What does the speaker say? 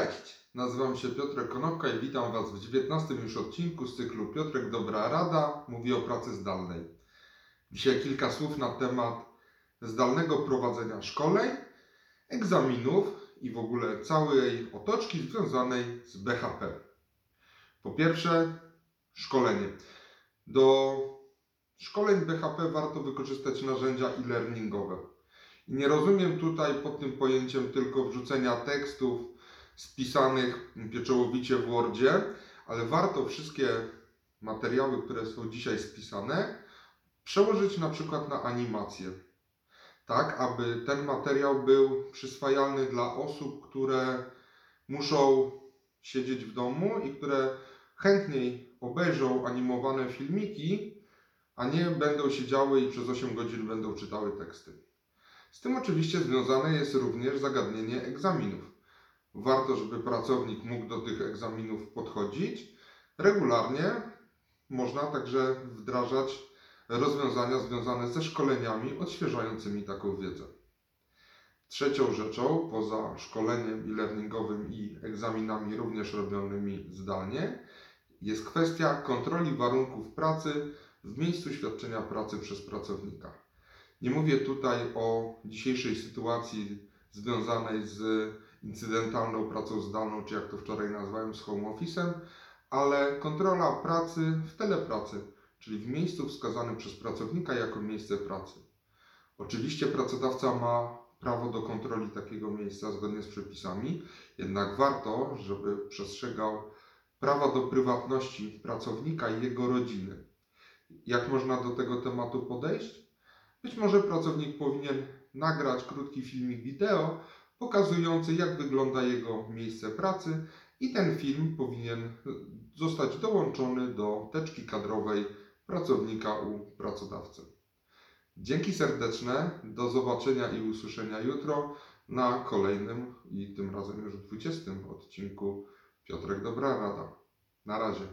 Cześć, nazywam się Piotrek Konopka i witam Was w 19 już odcinku z cyklu Piotrek Dobra Rada mówi o pracy zdalnej. Dzisiaj kilka słów na temat zdalnego prowadzenia szkoleń, egzaminów i w ogóle całej otoczki związanej z BHP. Po pierwsze, szkolenie. Do szkoleń BHP warto wykorzystać narzędzia e-learningowe. I nie rozumiem tutaj pod tym pojęciem tylko wrzucenia tekstów spisanych pieczołowicie w Wordzie, ale warto wszystkie materiały, które są dzisiaj spisane, przełożyć na przykład na animację. Tak, aby ten materiał był przyswajalny dla osób, które muszą siedzieć w domu i które chętniej obejrzą animowane filmiki, a nie będą siedziały i przez 8 godzin będą czytały teksty. Z tym oczywiście związane jest również zagadnienie egzaminów. Warto, żeby pracownik mógł do tych egzaminów podchodzić. Regularnie można także wdrażać rozwiązania związane ze szkoleniami odświeżającymi taką wiedzę. Trzecią rzeczą, poza szkoleniem e-learningowym i egzaminami również robionymi zdalnie, jest kwestia kontroli warunków pracy w miejscu świadczenia pracy przez pracownika. Nie mówię tutaj o dzisiejszej sytuacji związanej z incydentalną pracą zdalną, czy jak to wczoraj nazwałem, z home office'em, ale kontrola pracy w telepracy, czyli w miejscu wskazanym przez pracownika jako miejsce pracy. Oczywiście pracodawca ma prawo do kontroli takiego miejsca zgodnie z przepisami, jednak warto, żeby przestrzegał prawa do prywatności pracownika i jego rodziny. Jak można do tego tematu podejść? Być może pracownik powinien nagrać krótki filmik wideo pokazujący, jak wygląda jego miejsce pracy, i ten film powinien zostać dołączony do teczki kadrowej pracownika u pracodawcy. Dzięki serdeczne, do zobaczenia i usłyszenia jutro na kolejnym i tym razem już 20 odcinku Piotrek Dobra Rada. Na razie.